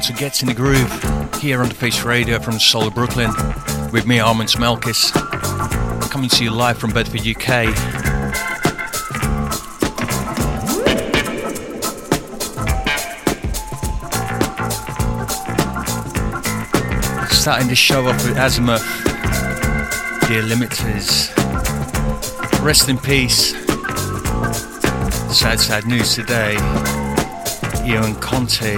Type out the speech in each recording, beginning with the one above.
To Gets in the Groove here on the Face Radio from Soul Brooklyn with me, Armands Melkis, coming to you live from Bedford, UK. Starting the show off with Azymuth, Dear Limmertz. Rest in peace. Sad, sad news today. Ivan Conti,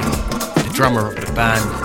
drummer of the band,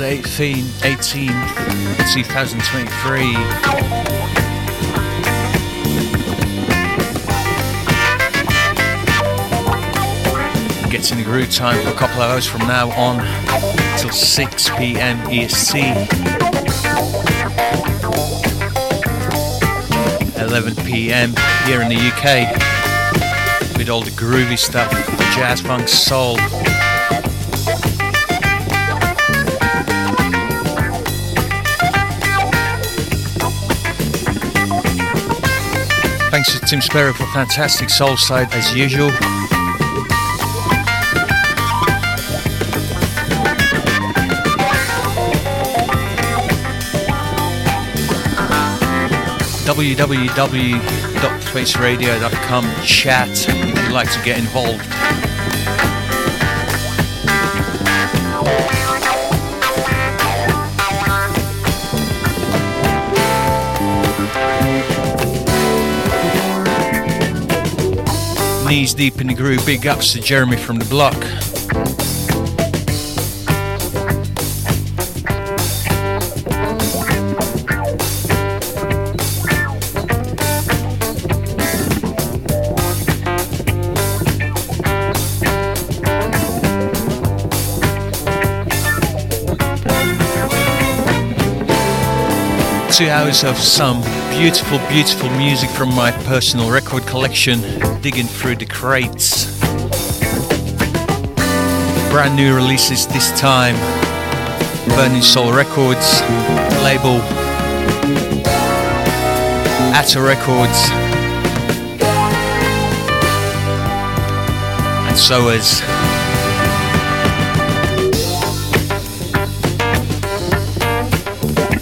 April 18, 18 2023. Gets in the groove time for a couple of hours from now on till 6 pm EST. 11 pm here in the UK with all the groovy stuff, the jazz, funk, soul. Thanks to Tim Sperry for fantastic soul side as usual. www.thefaceradio.com chat if you'd like to get involved. Knees deep in the groove, big ups to Jeremy from the block. two hours of some beautiful, beautiful music from my personal record collection, digging through the crates. Brand new releases this time Burning Sole Records, label ATA Records, and so is.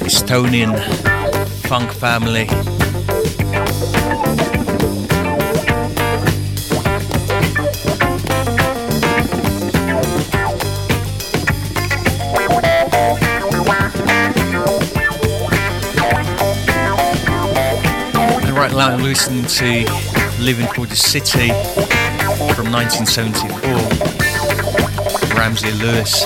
Estonian funk family. Right now, listening to Living for the City from 1974, Ramsey Lewis.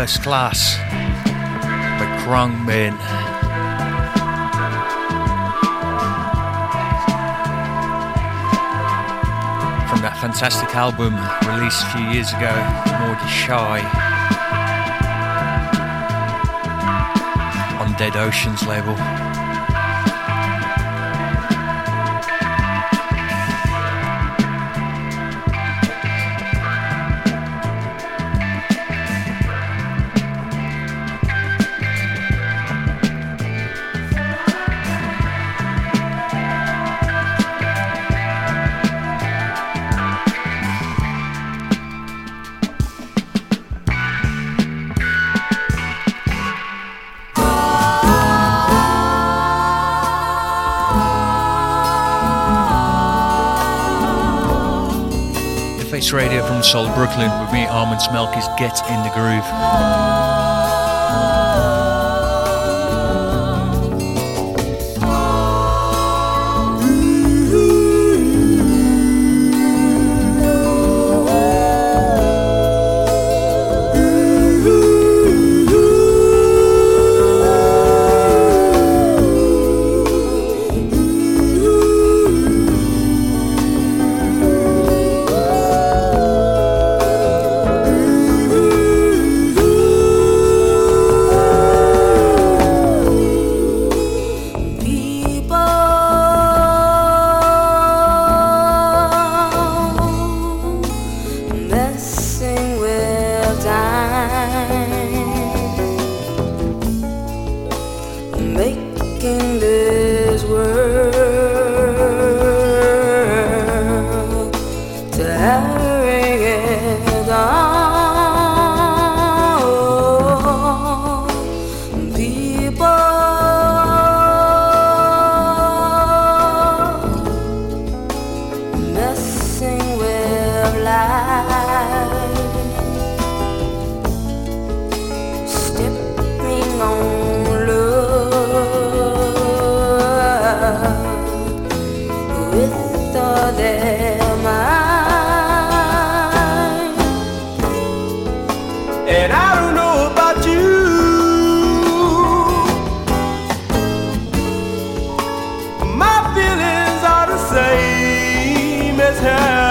First class by Khruangbin. From that fantastic album released a few years ago, Mordechai. On Dead Oceans label. Soul Brooklyn with me, Armands Melkis. Get in the groove. tell.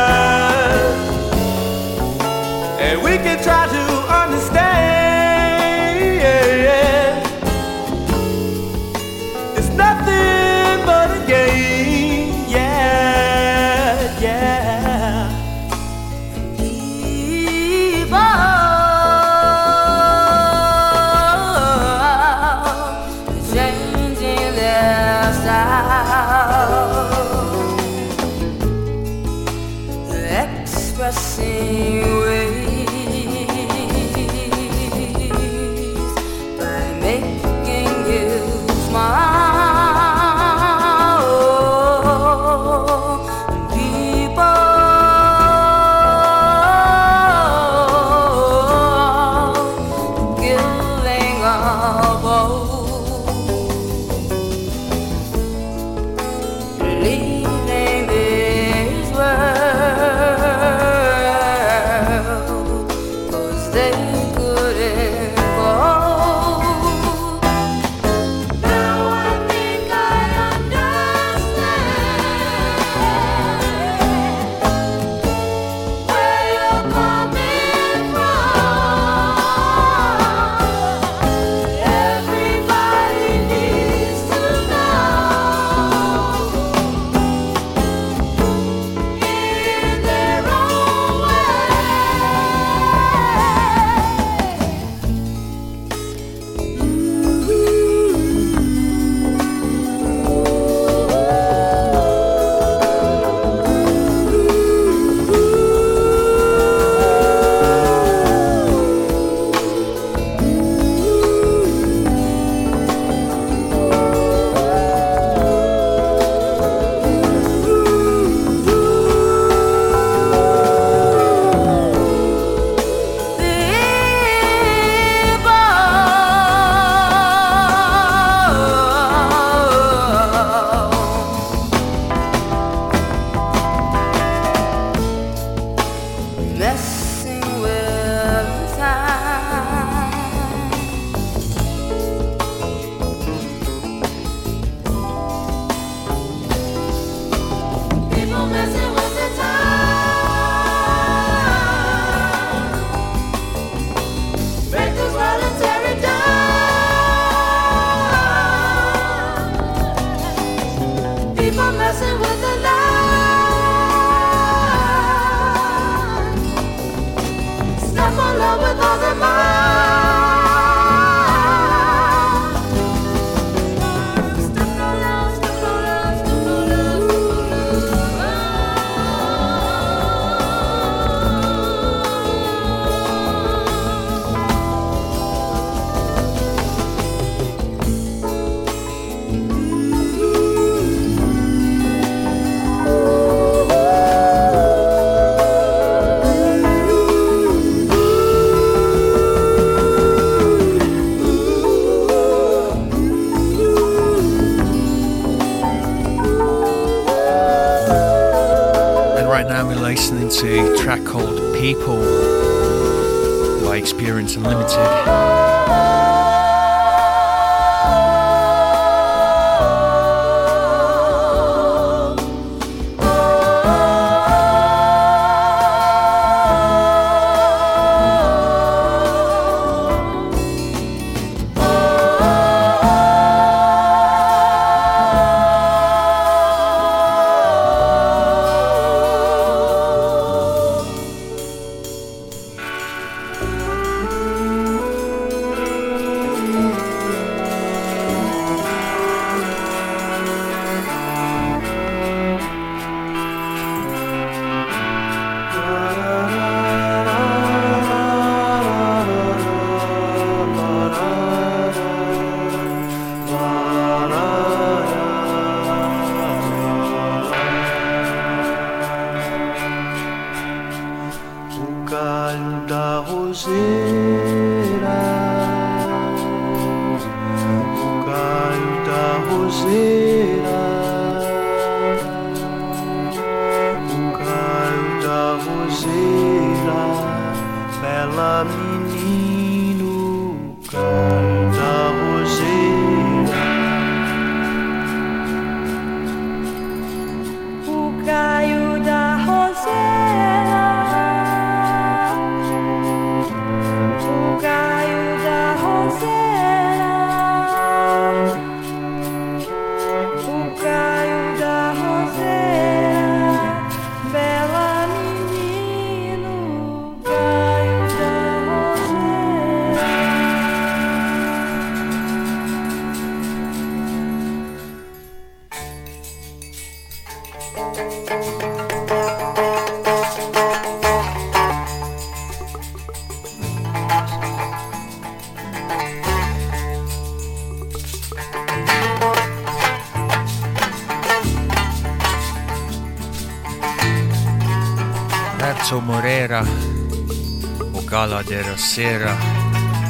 De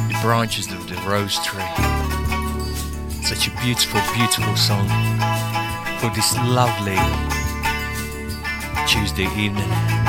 the branches of the rose tree. Such a beautiful, beautiful song for this lovely Tuesday evening.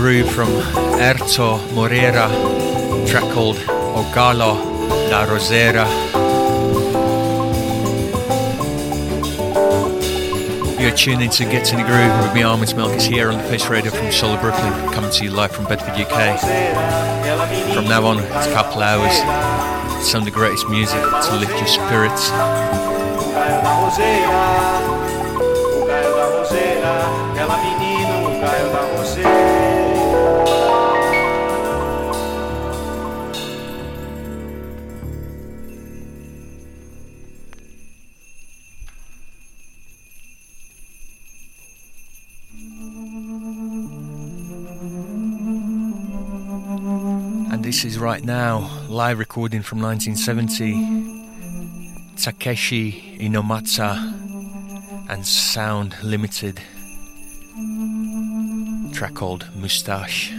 Groove from Airto Moreira, track called Ogalo La Rosera. You're tuned into Get to the Groove with me, Armands Melkis, here on the Face Radio from Solar Brooklyn, coming to you live from Bedford, UK. From now on, it's a couple hours, some of the greatest music to lift your spirits. This is right now, live recording from 1970. Takeshi Inomata and Sound Limited. Track called Moustache.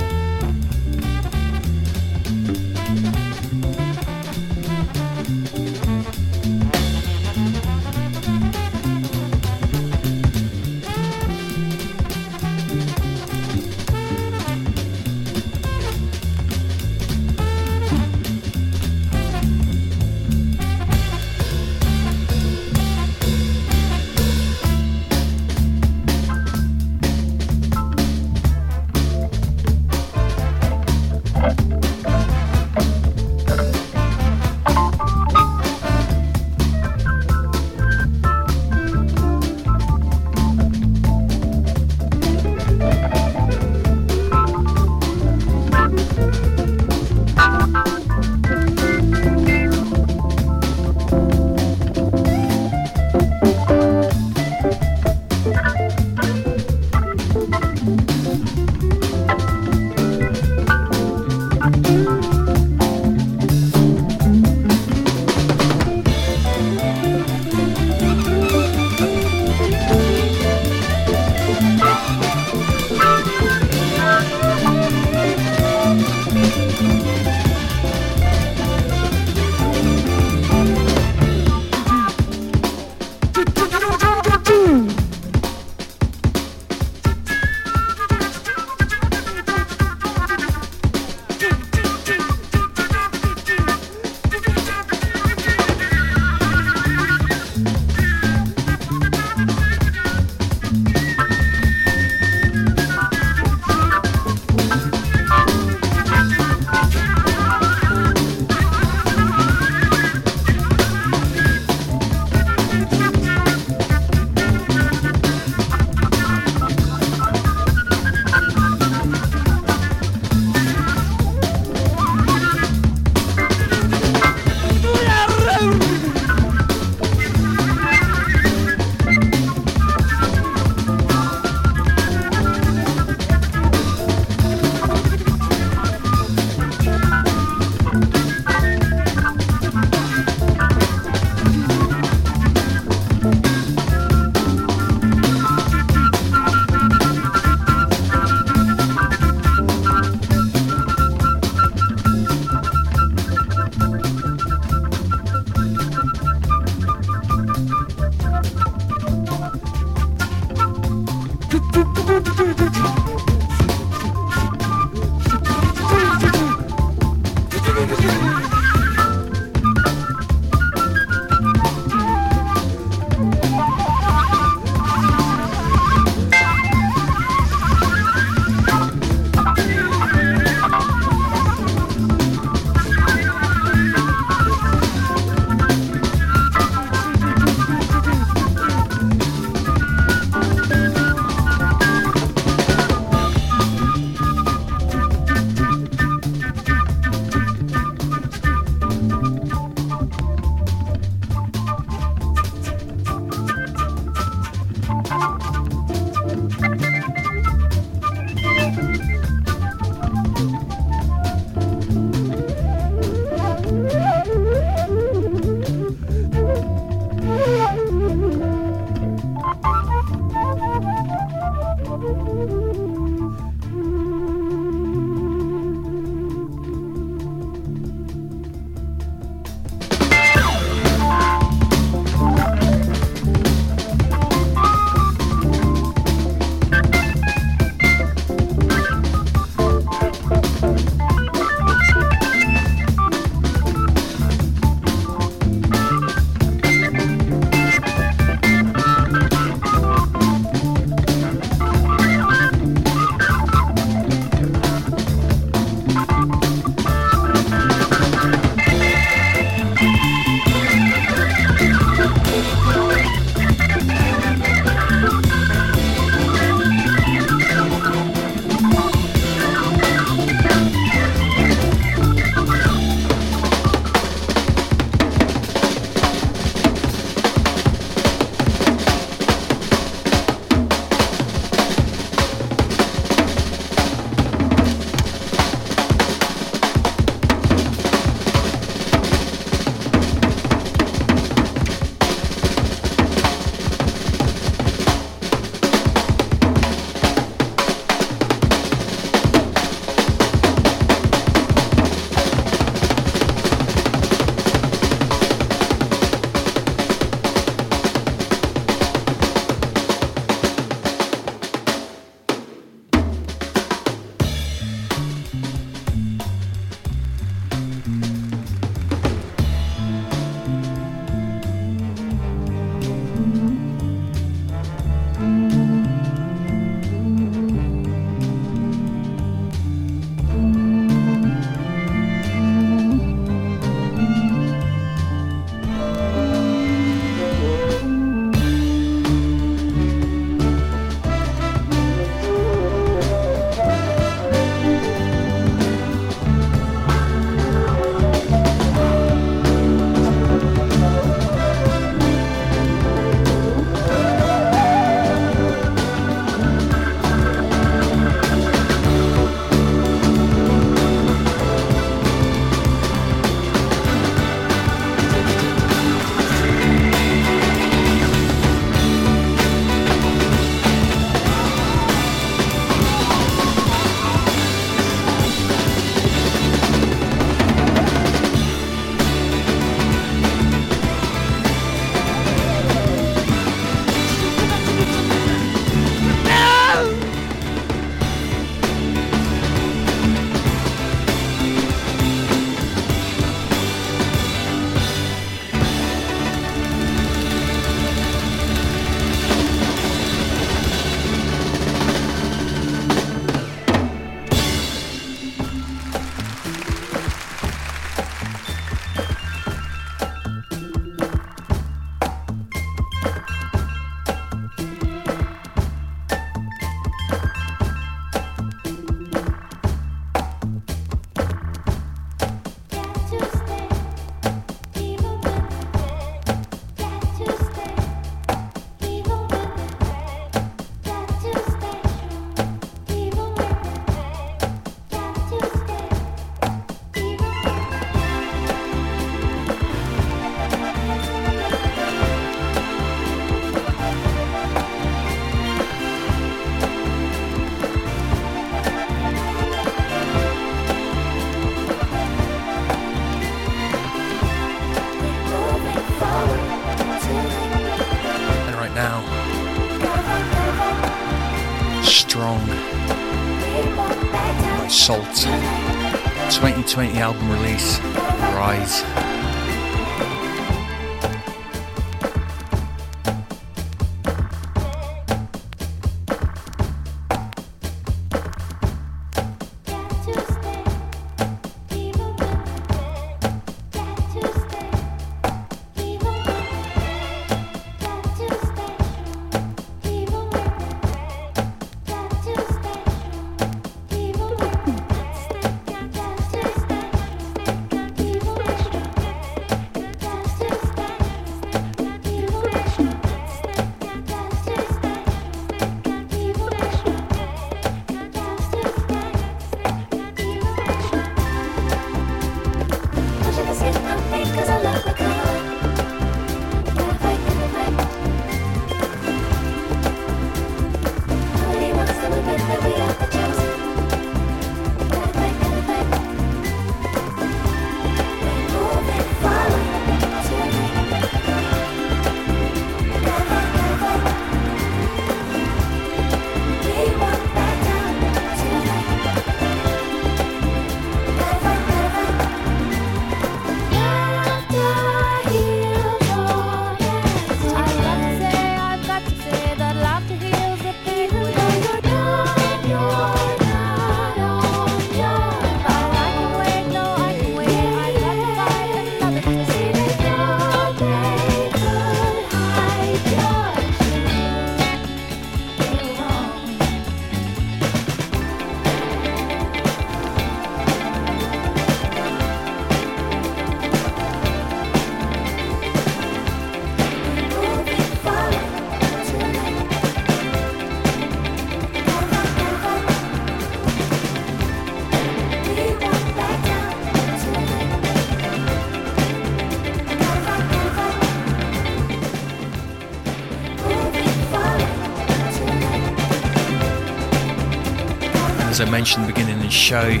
Show,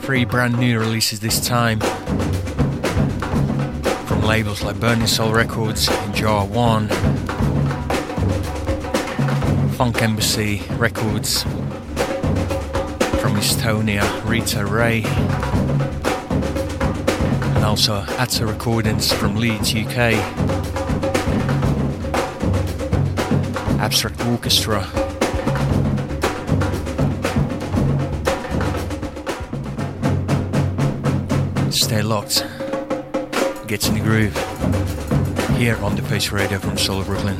three brand new releases this time from labels like Burning Sole Records, and Jar One, Funk Embassy Records from Estonia, Rita Ray, and also ATA Recordings from Leeds, UK. Abstract Orchestra stay locked. Gets in the groove. Here on the Face Radio from Soul Brooklyn.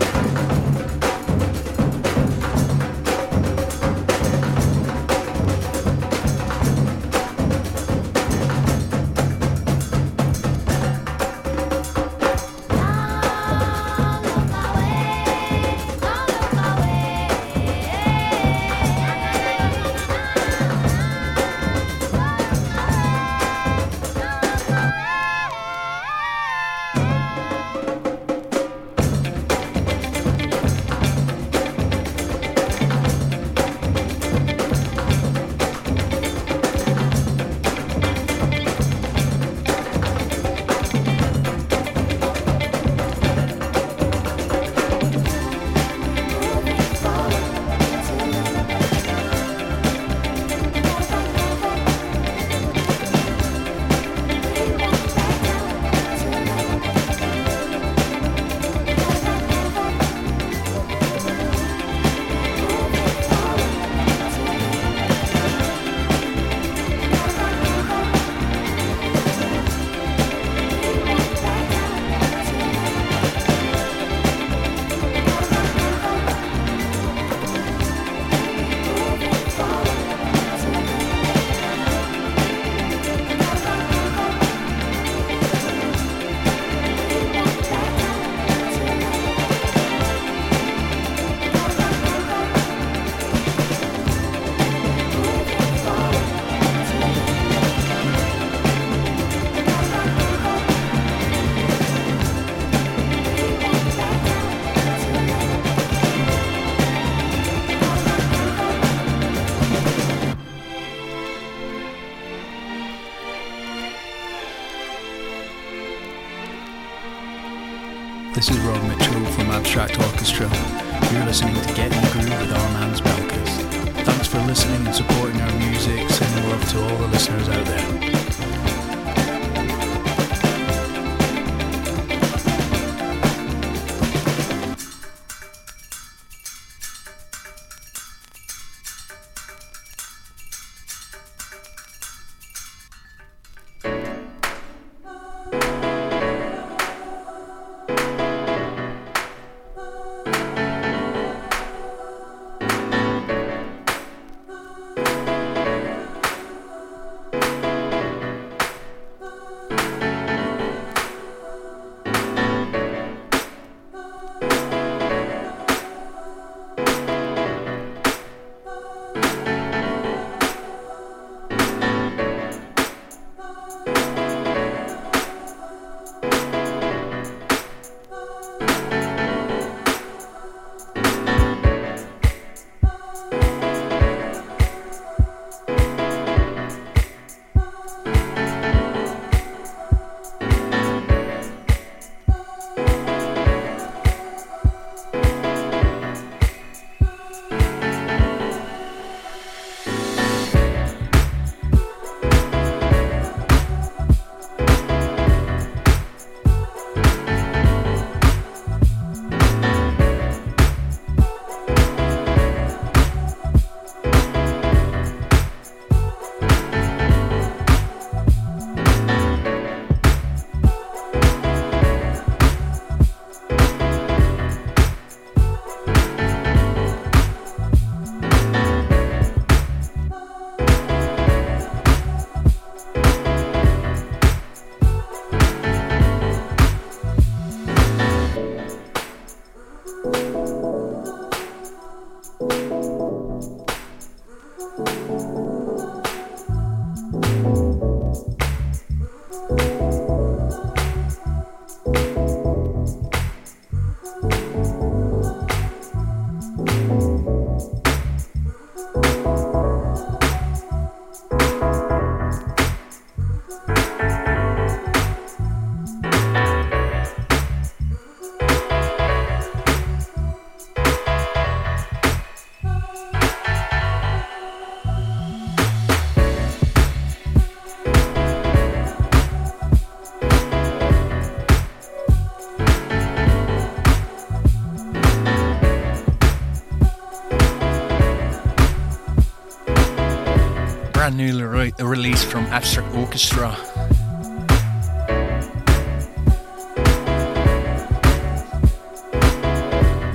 Brand new re- release from Abstract Orchestra.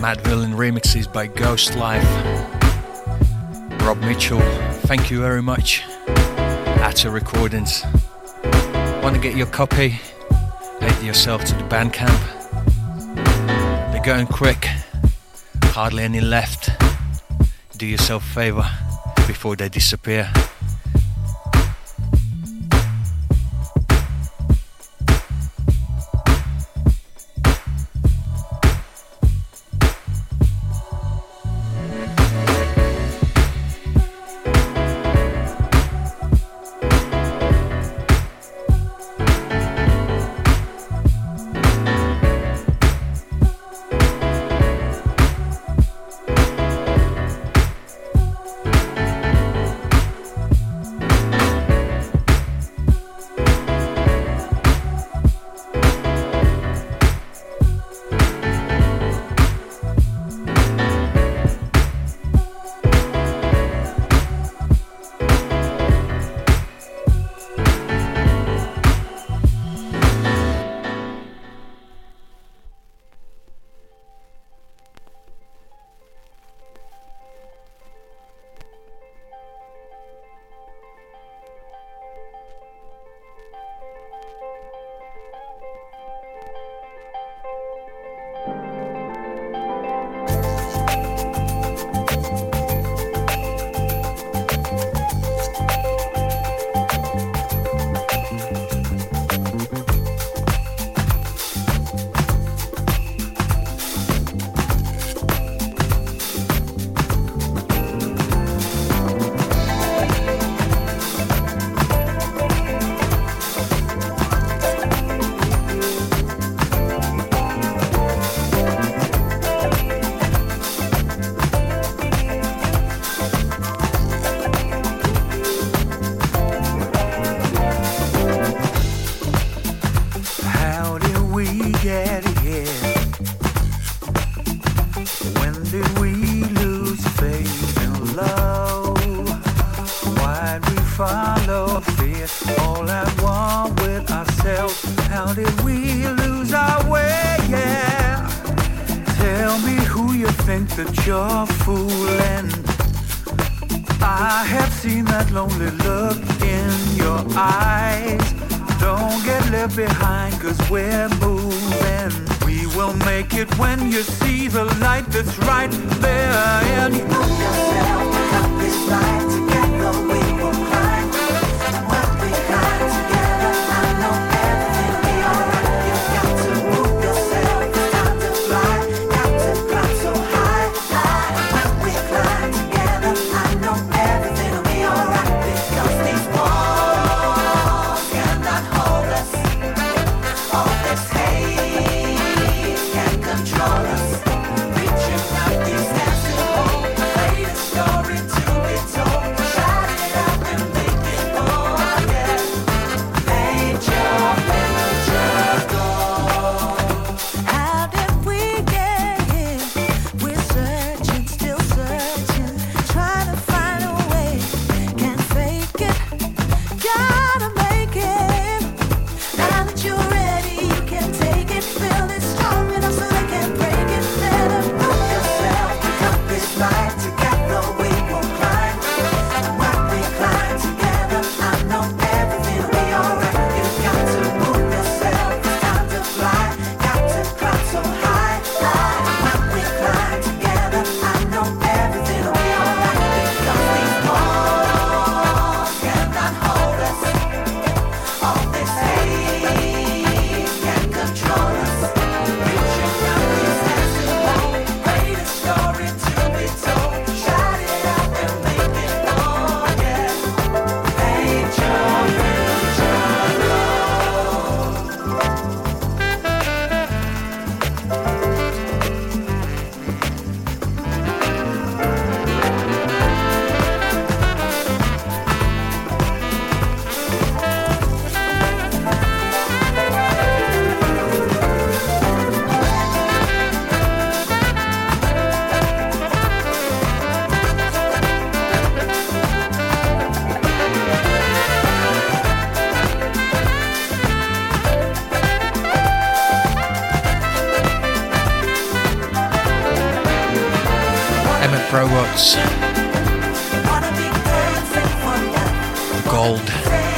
Madvillain remixes by Ghost Life. Rob Mitchell, thank you very much. ATA Recordings. Want to get your copy? Head yourself to the Bandcamp. They're going quick, hardly any left. Do yourself a favor before they disappear. Old.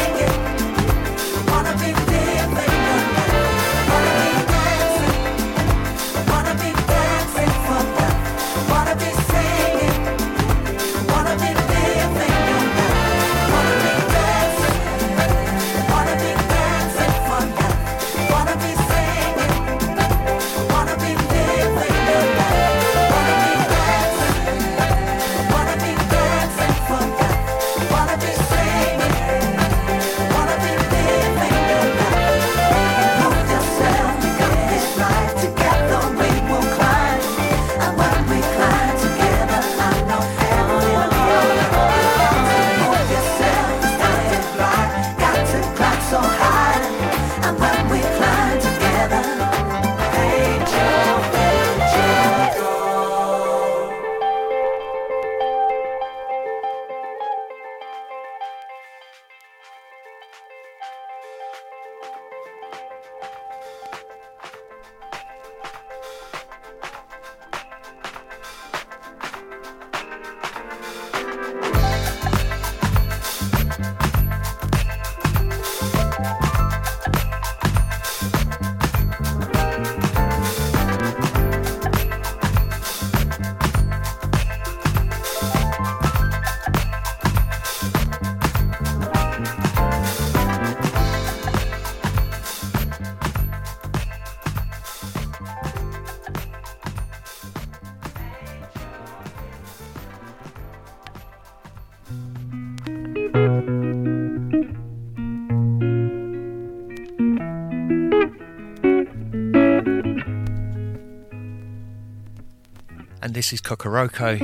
and this is Kokoroko.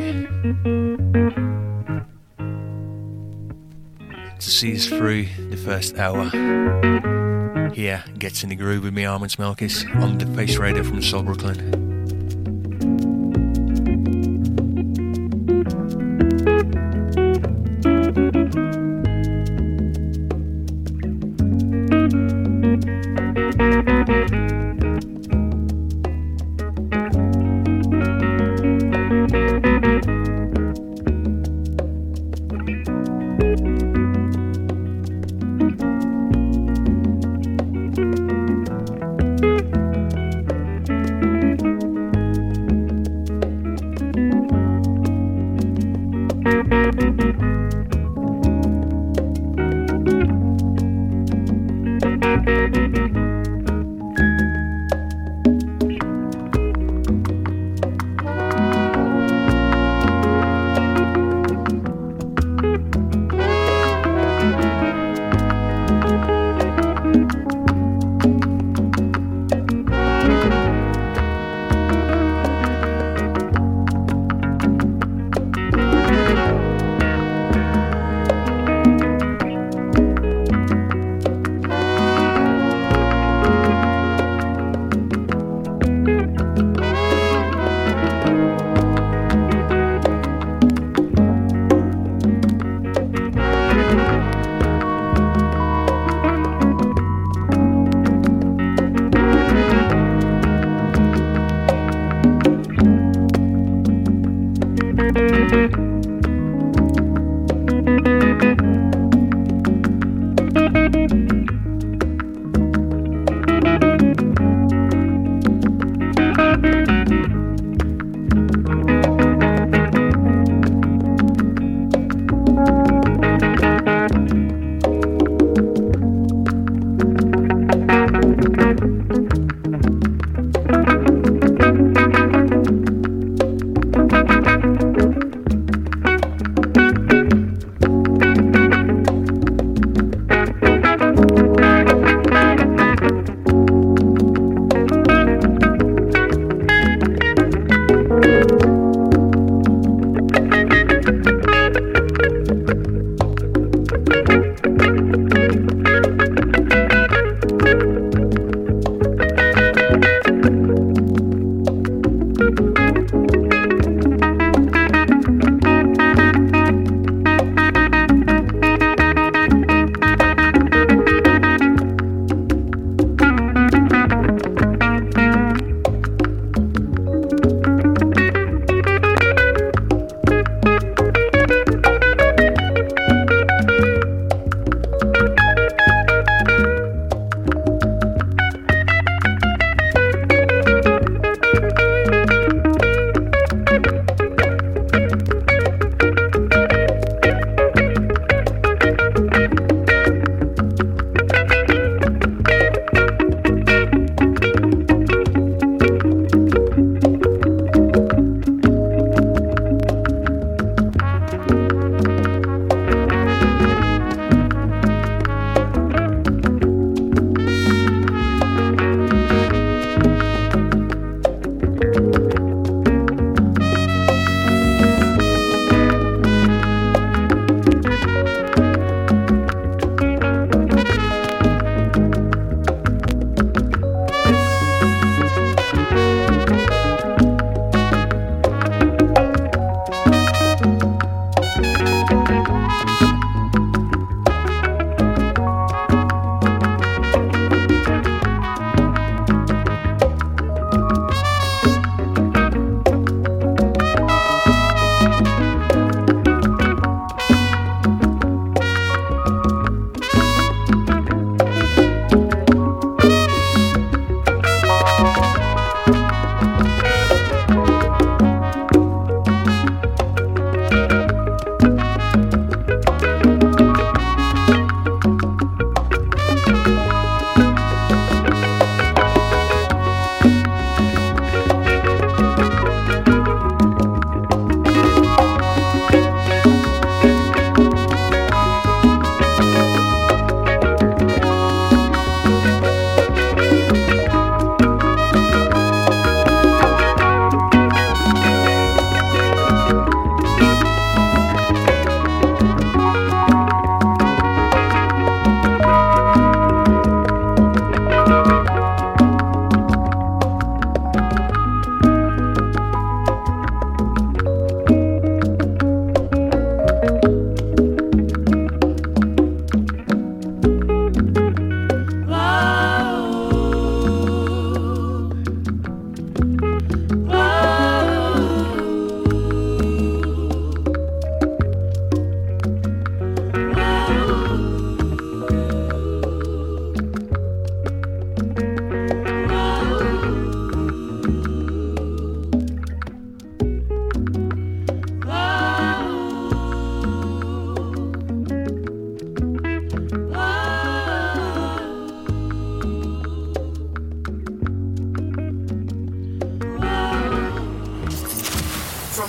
To see us through the first hour. Here, gets in the groove with me, Armands Melkis, on the Face Radio from Soul Brooklyn.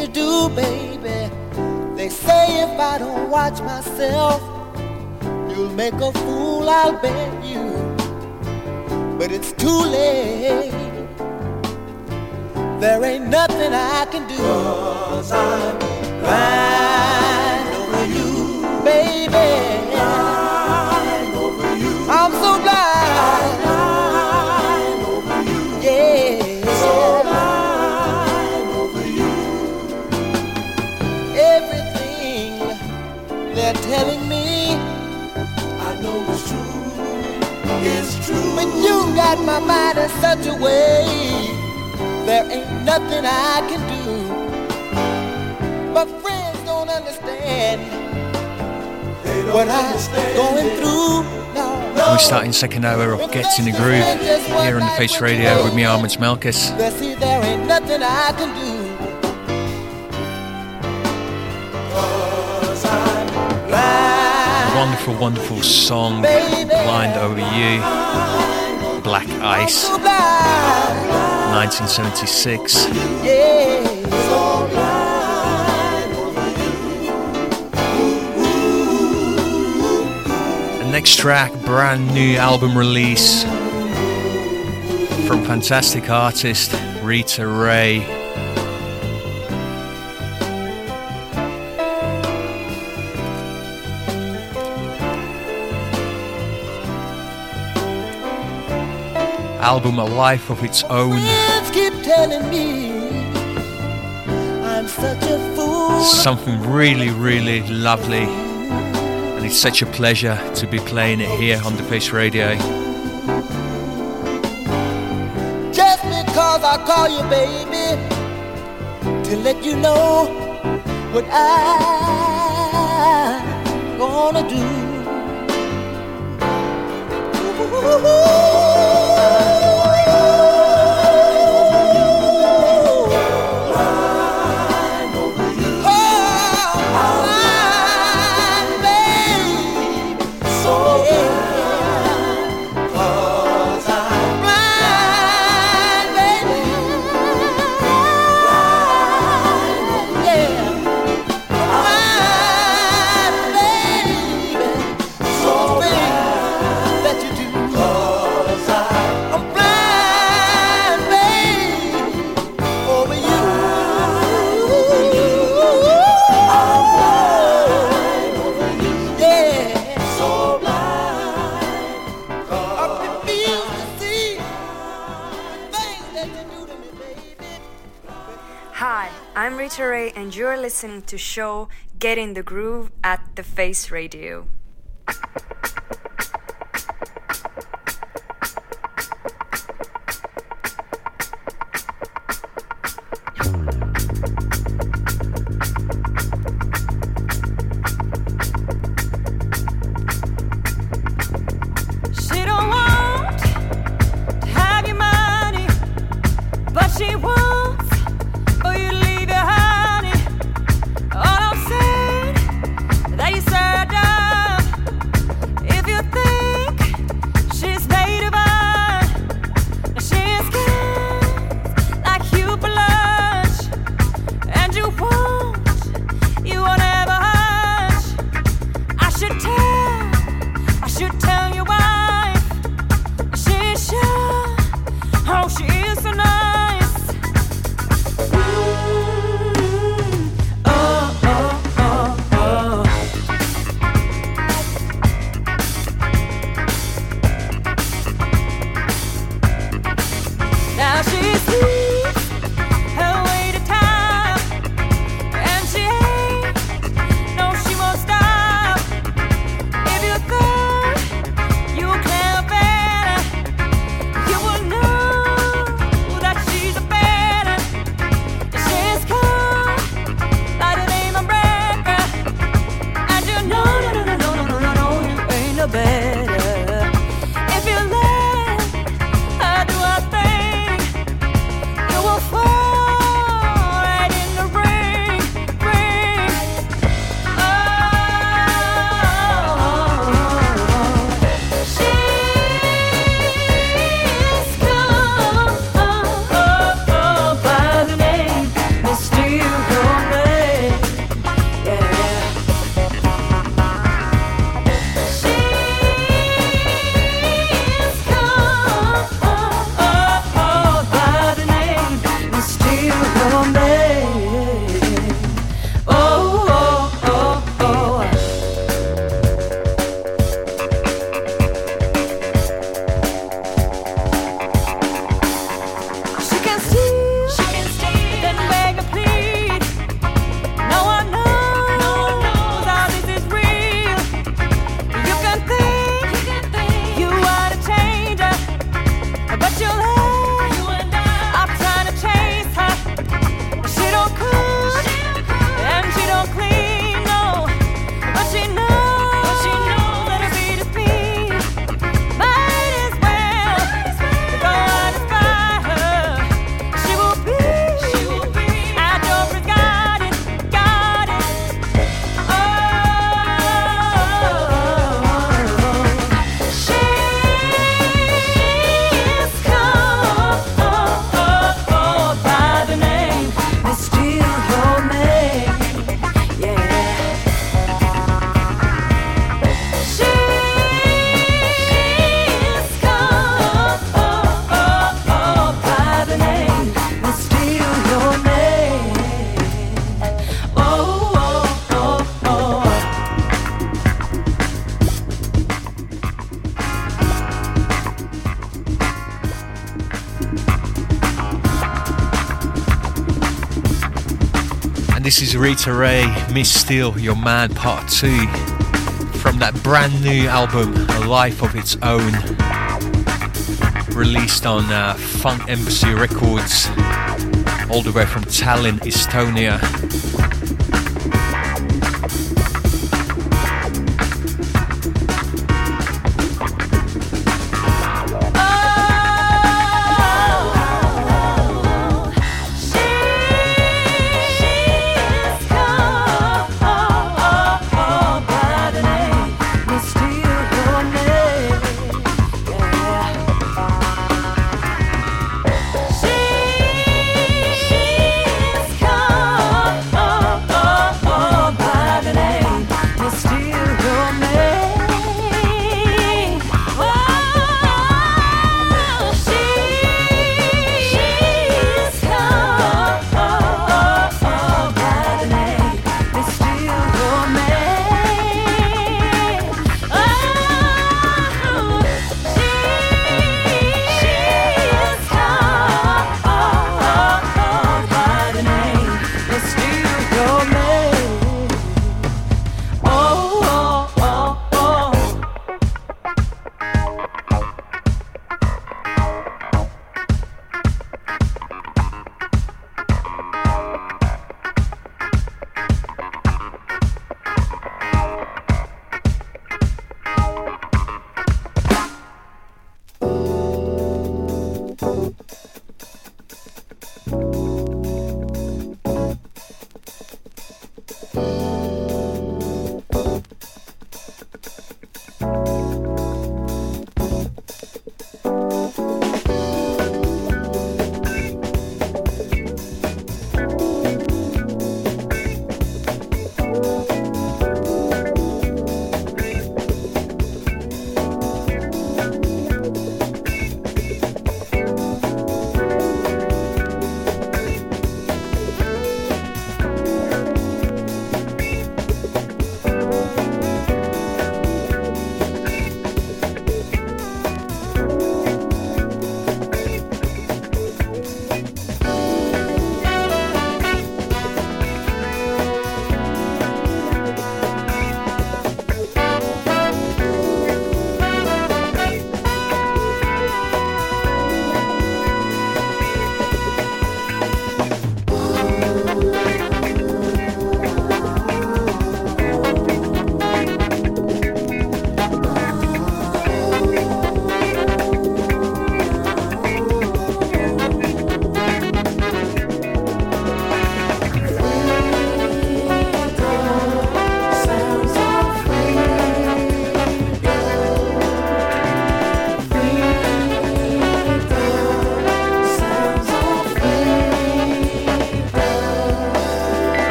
You do, baby. They say if I don't watch myself, you'll make a fool, I'll bet you. But it's too late. There ain't nothing I can do. Cause I'm blind over you, baby. Got my mind in such a way. There ain't nothing I can do. But friends don't understand what I'm going through. No, We're starting second hour of Gets in the Groove here on the Face Radio with me, Armands Melkis. They see there ain't nothing I can do. Cause I'm blind, Wonderful, wonderful song, Blind Over You, Black Ice, 1976. yeah. The next track, brand new album release from fantastic artist Rita Ray. Album A Life of Its Own. Keep telling me I'm such a fool. Something really, really lovely. And it's such a pleasure to be playing it here on the Face Radio. Just because I call you baby to let you know what I gonna do. Hi, you're listening to show Get in the Groove at the Face Radio. Rita Ray, Miss Steele, Your Man Part 2 from that brand new album, A Life of Its Own, released on uh, Funk Embassy Records, all the way from Tallinn, Estonia.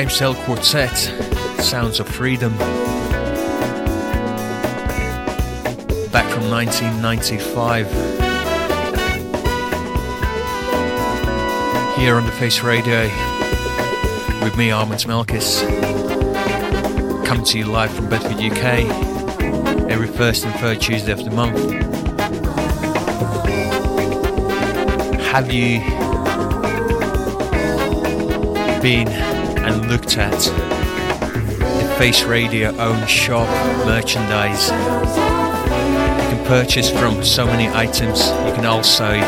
James Taylor Quartet, Sounds of Freedom. Back from 1995. Here on the Face Radio with me, Armands Melkis. Coming to you live from Bedford, UK, every first and third Tuesday of the month. Have you been and looked at the Face Radio own shop merchandise? You can purchase from so many items. You can also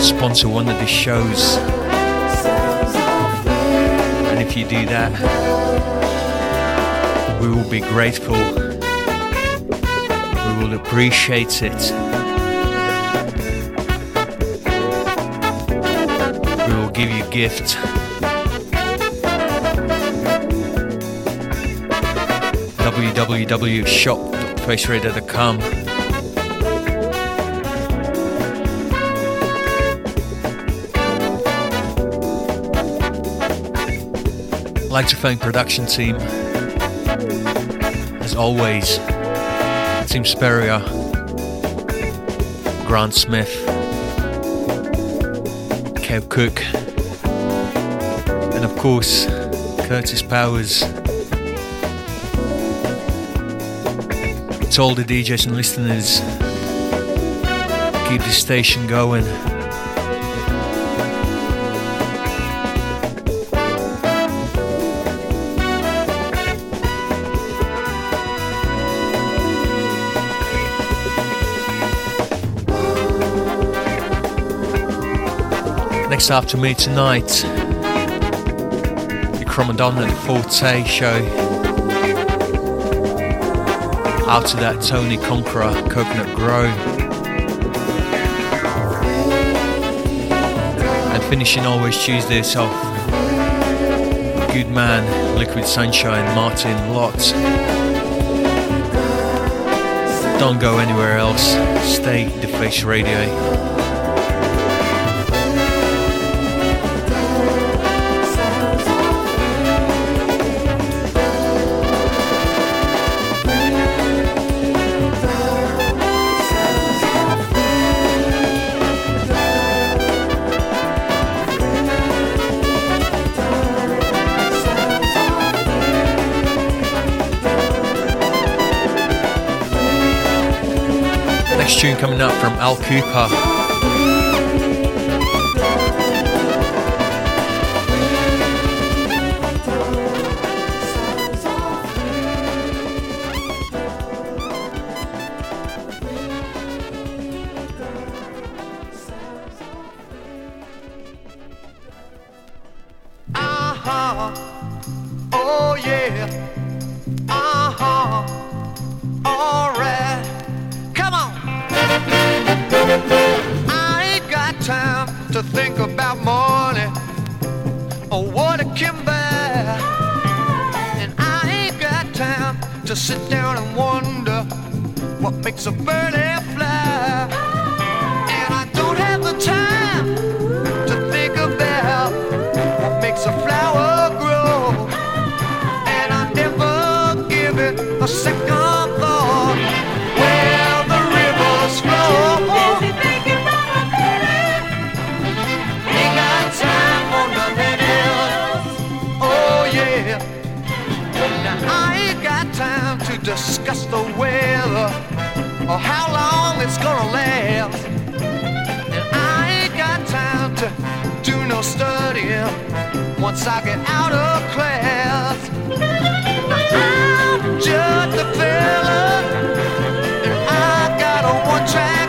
sponsor one of the shows. And if you do that, we will be grateful. We will appreciate it. We will give you a gift. To thank production team. As always Team Speria Grant Smith Kev Cook and of course Curtis Powers to all the DJs and listeners keep the station going Next after me tonight, the Chromadon and Forte show. After that, Tony Conqueror, Coconut Grove. And finishing always Tuesday off, Good Man, Liquid Sunshine, Martin Lott. Don't go anywhere else, stay the Face Radio. Up from Al Kooper. Oh yeah. To sit down and wonder what makes a bird fly. And I don't have the time to think about what makes a flower grow. And I never give it a second once I get out of class. I'm just a fella, and I got a one-track mind.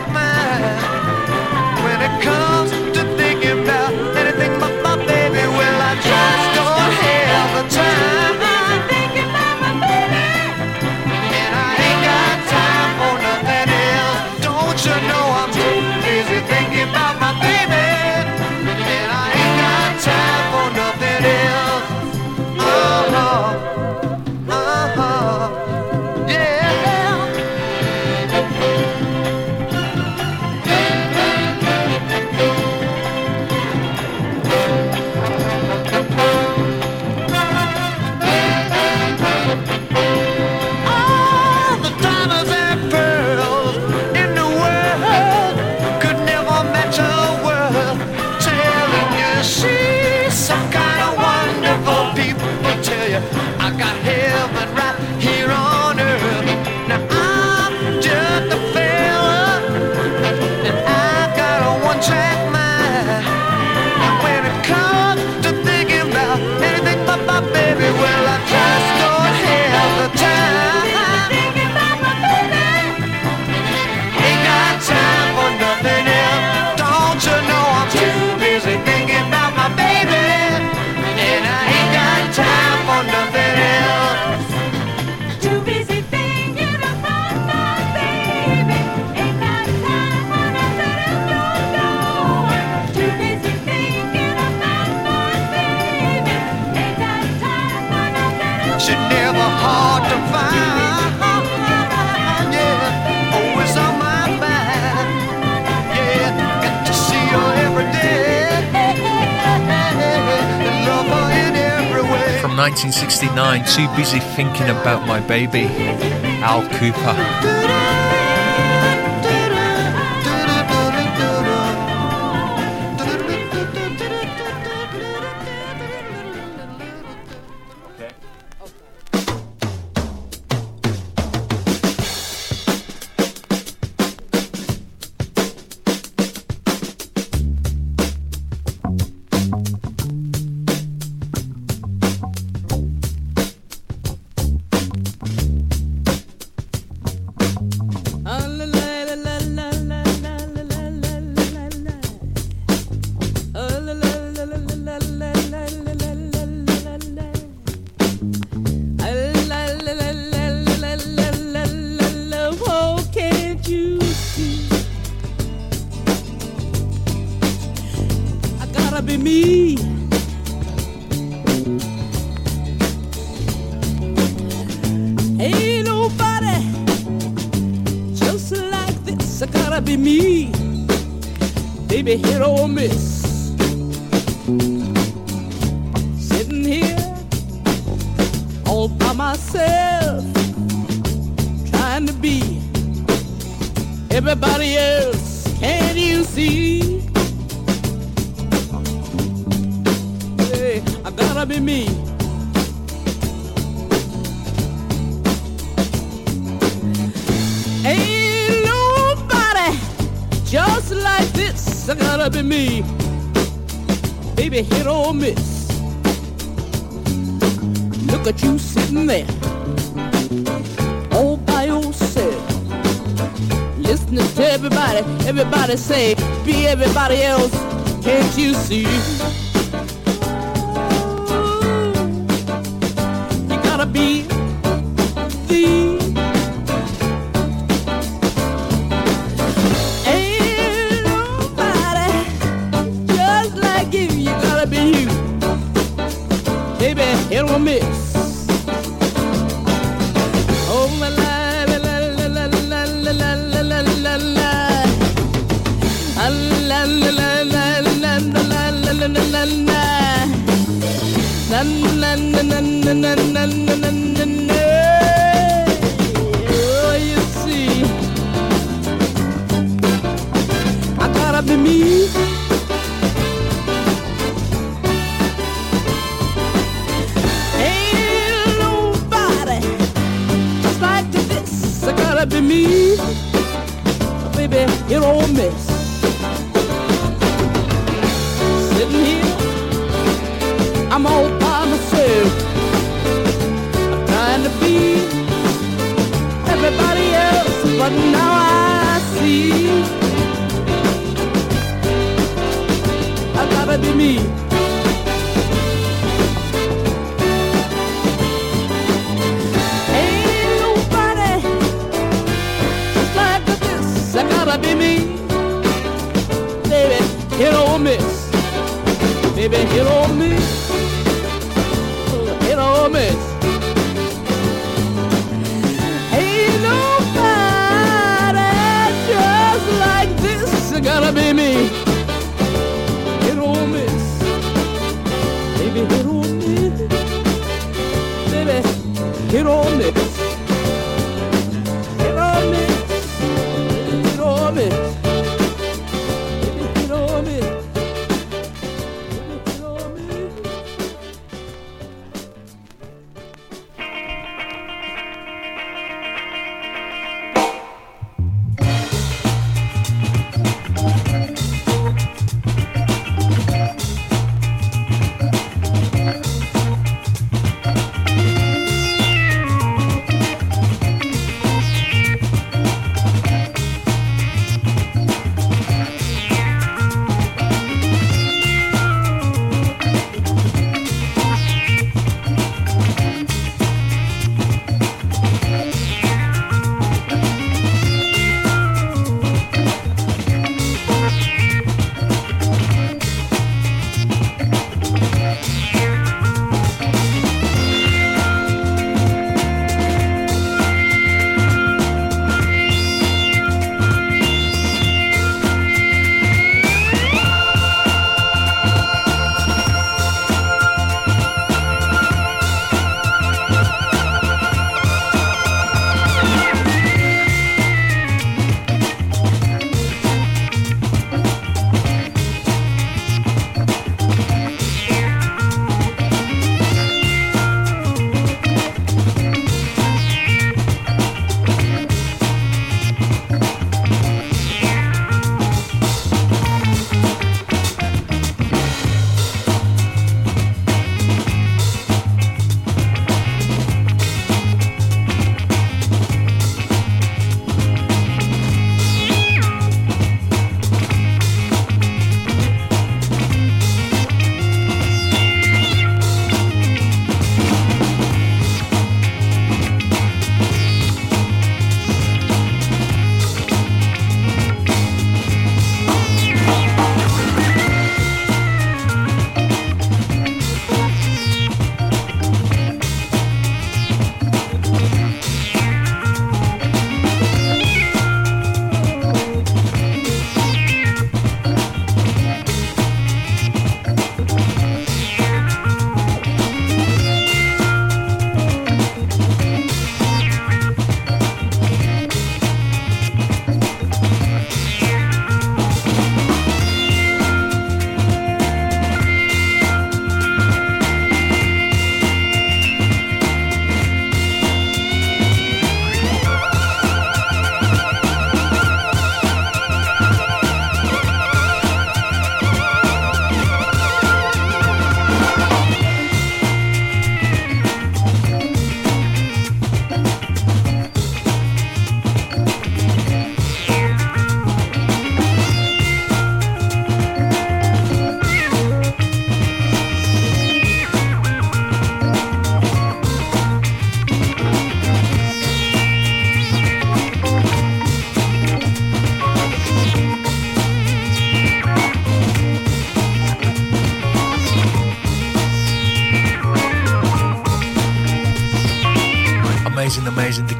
1969, Too Busy Thinking About My Baby, Al Kooper. me. Ain't nobody just like this. I gotta be me. Baby, hit or miss.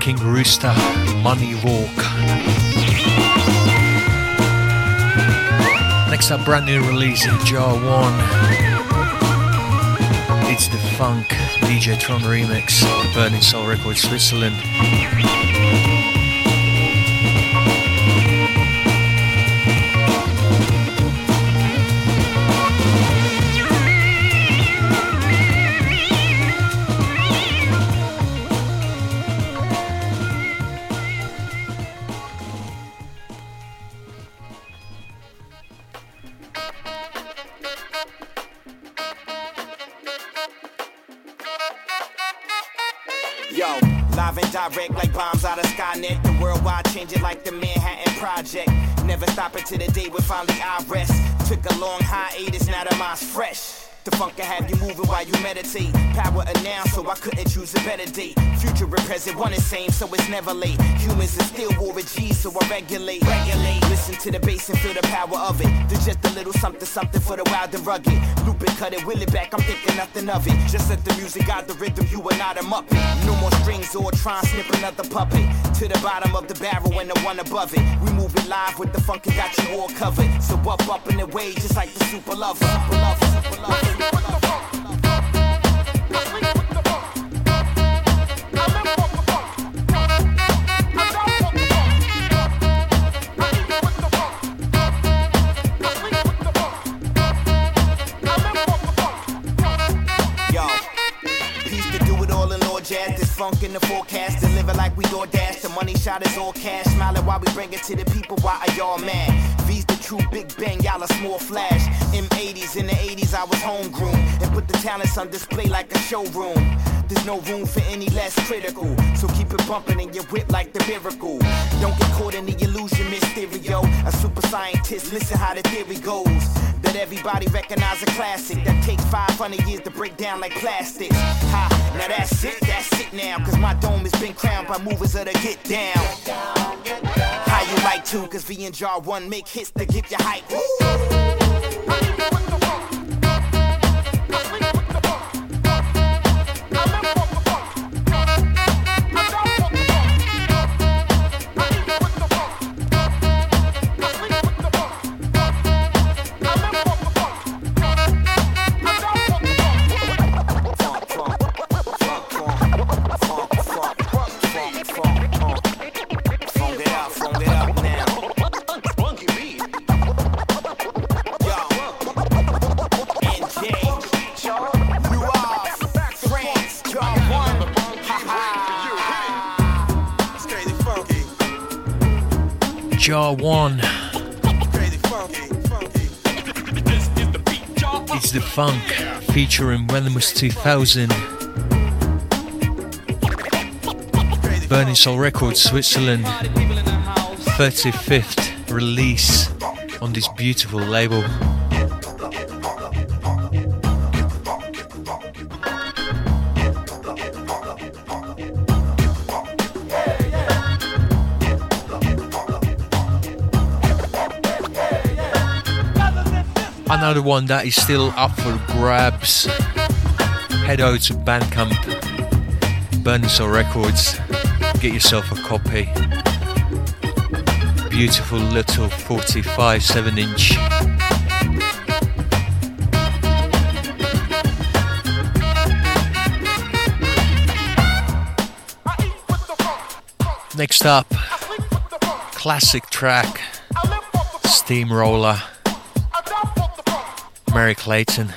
King Rooster, Money Walk. Next up, brand new release in Jar One. It's the Funk DJ Tron remix, Burning Sole Records, Switzerland. Late. Humans are still war with G, so I regulate. Regulate. Listen to the bass and feel the power of it. There's just a little something, something for the wild and rugged. Loop it, cut it, will it back, I'm thinking nothing of it. Just let the music guide the rhythm, you are not a muppet. No more strings or try and snip another puppet. To the bottom of the barrel and the one above it. We move it live with the funk and got you all covered. So up, up in the way, just like the super lover. Super lover, super lover. Yo, the forecast. Deliver like we DoorDash. The money shot is all cash. Smiling while we bring it to the people. Why are y'all mad? V's the true big bang. Y'all a small flash. M80s in the 80s, I was homegrown. And put the talents on display like a showroom. There's no room for any less critical. So keep it bumping in your whip like the miracle. Don't get caught in the illusion, Mysterio. A super scientist, listen how the theory goes. That everybody recognize a classic that takes 500 years to break down like plastics. Ha, now that's it, that's it now. Cause my dome has been crowned by movers of the get down. How you like to? Cause V and Jar 1 make hits to give you hype. Phone One. It's the funk featuring Relentless 2000. Burning Sole Records, Switzerland. 35th release on this beautiful label. Another one that is still up for grabs. Head over to Bandcamp, Sole Records, get yourself a copy. Beautiful little 45 7 inch. Next up, classic track, Steamroller, Merry Clayton.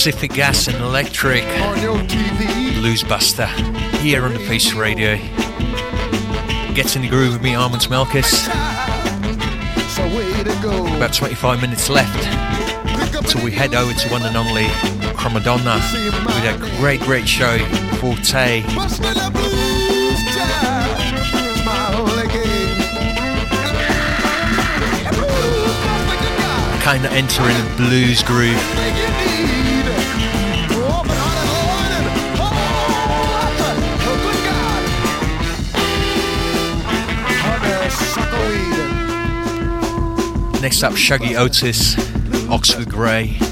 Pacific Gas and Electric. Blues Buster here on the Face Radio. Get in the groove with me, Armands Melkis. About 25 minutes left till we head over to one and only Chromadonna with a great, great show, Forte. Kind of entering a blues groove. Next up, Shuggie Otis, Oxford Grey.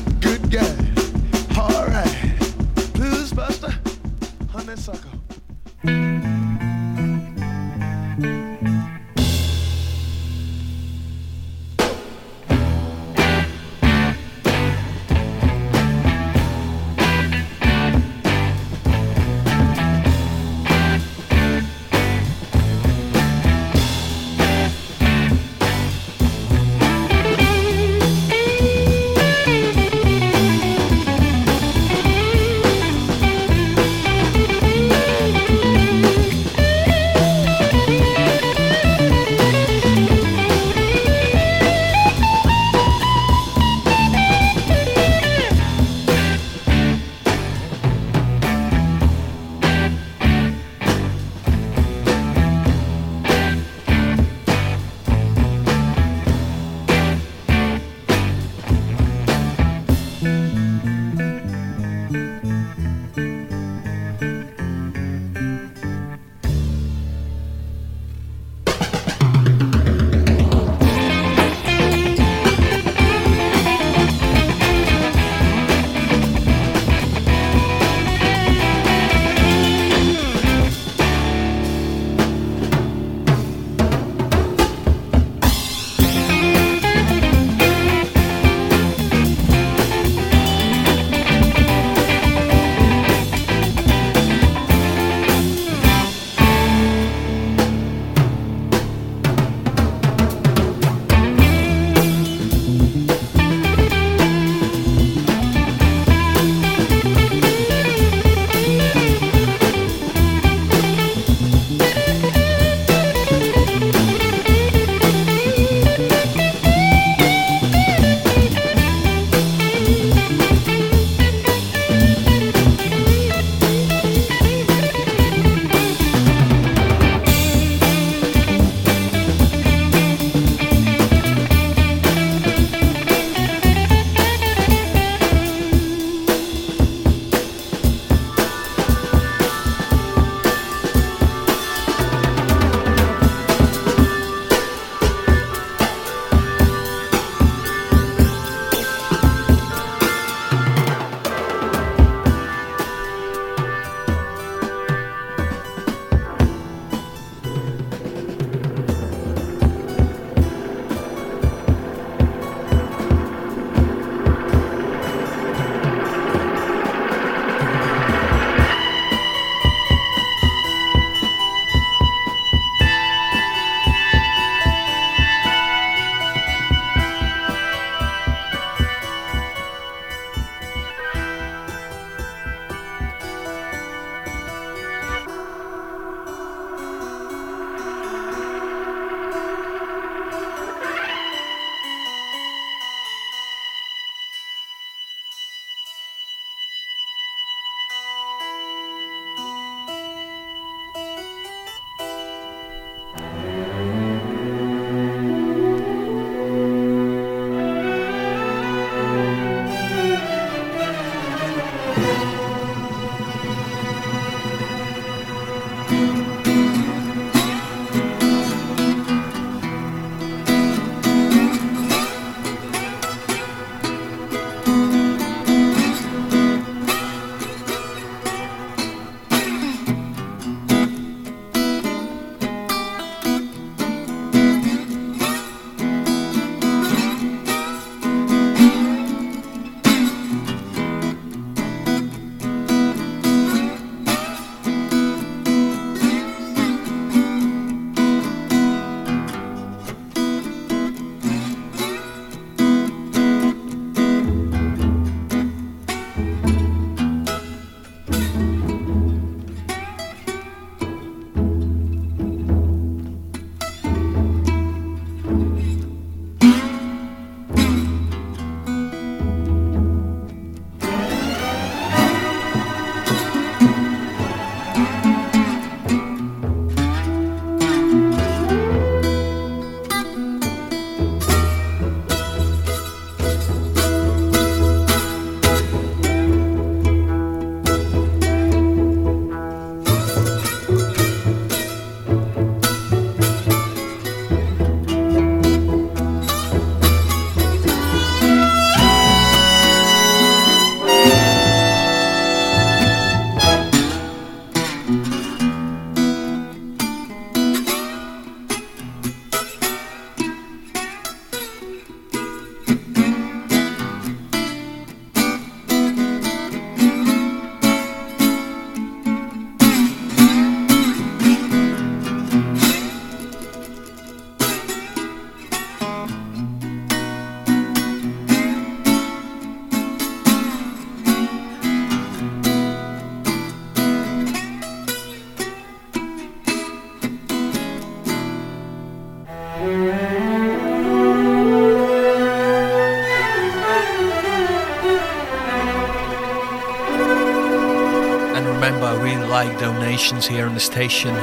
like donations here on the station,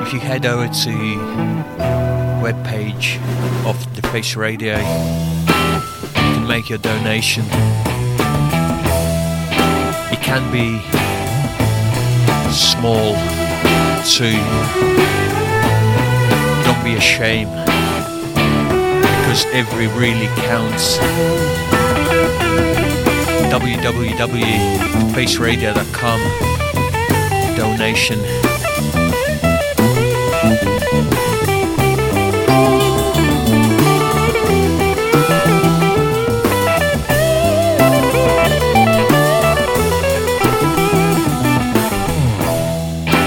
if you head over to webpage of the Face Radio, you can make your donation. It can be small too. Don't be ashamed because every really counts www.thefaceradio.com donation.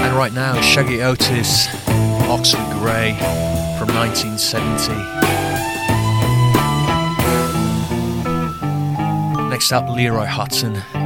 And right now, Shuggie Otis, Oxford Grey from 1970. Next up, Leroy Hudson.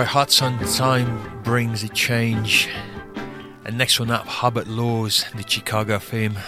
Leroy Hudson, Time Brings a Change. And next one up, Hubert Laws, the Chicago theme.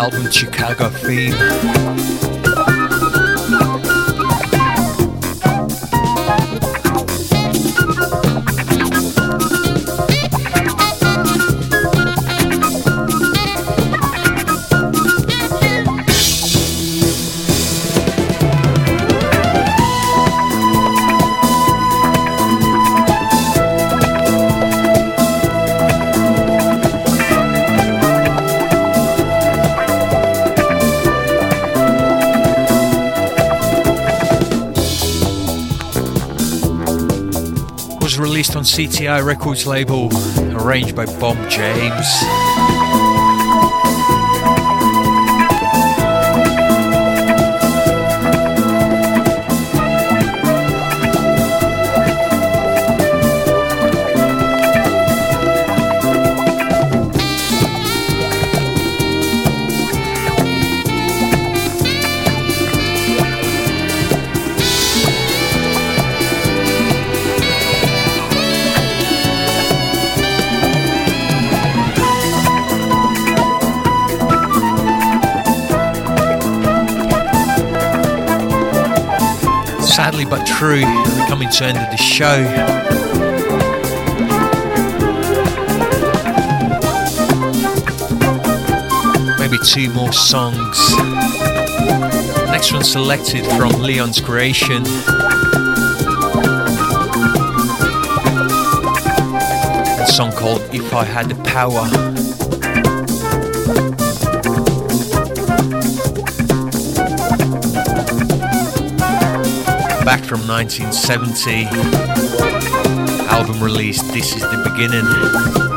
Album Chicago Theme. CTI Records label, arranged by Bob James. We're coming to end of the show. Maybe two more songs. Next one selected from Leon's creation. A song called If I Had the Power. Back from 1970, album release This Is the Beginning.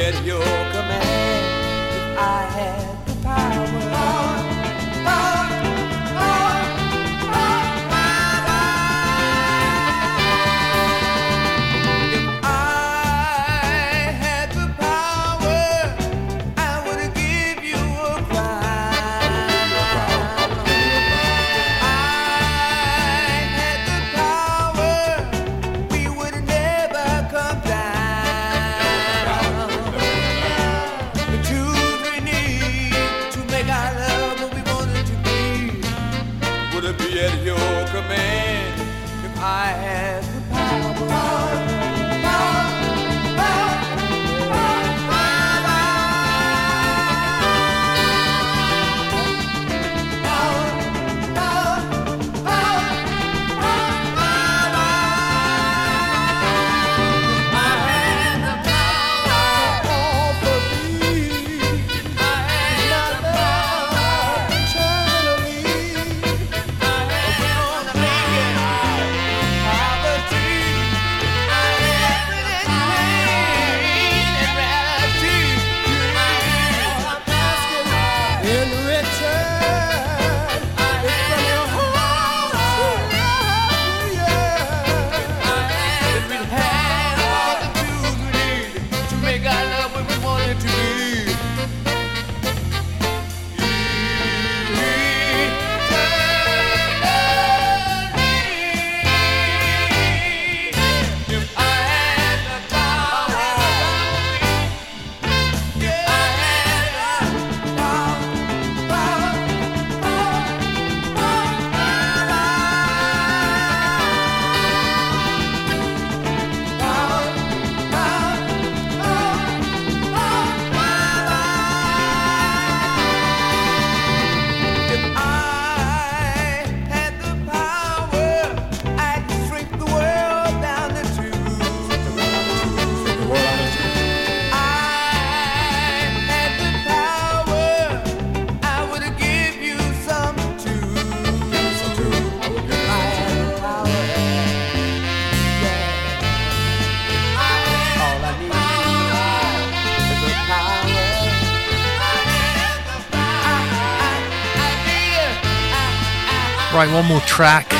at your command if I had the power. Right, one more track.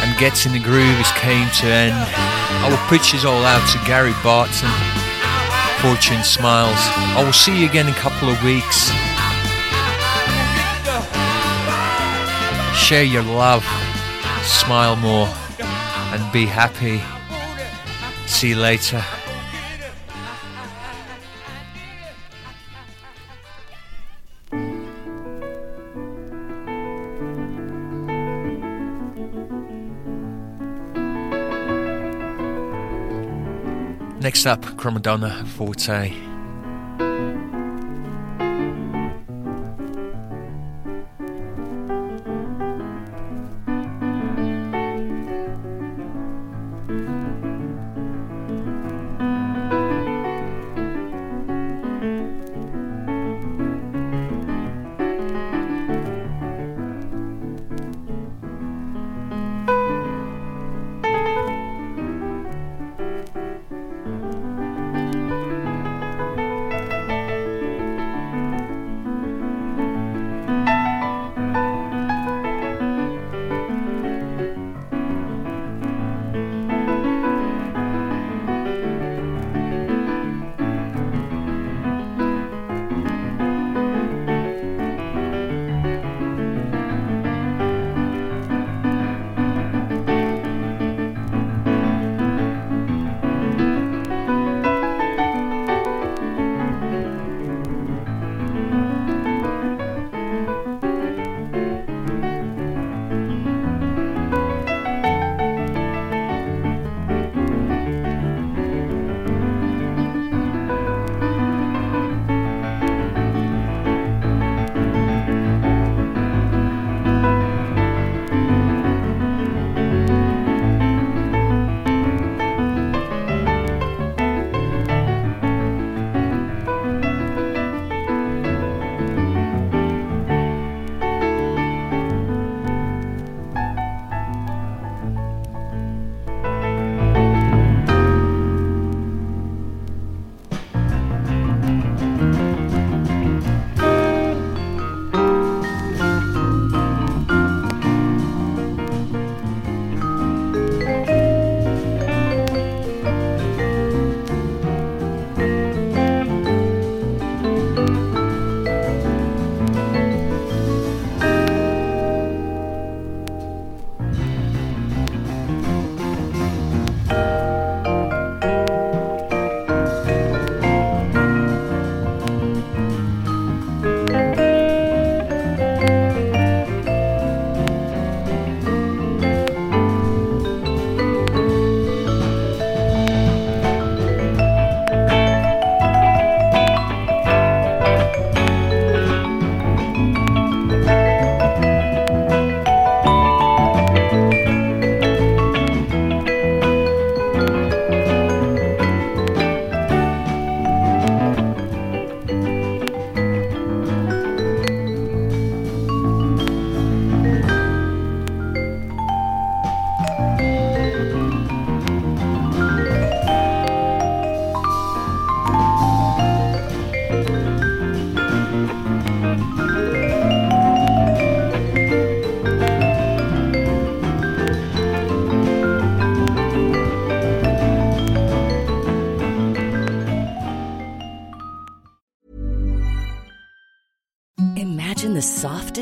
And Gets in the Groove is came to end. I will pitch this all out to Gary Burton. Fortune Smiles. I will see you again in a couple of weeks. Share your love, smile more, and be happy. See you later. Up, Chromadonna Forte.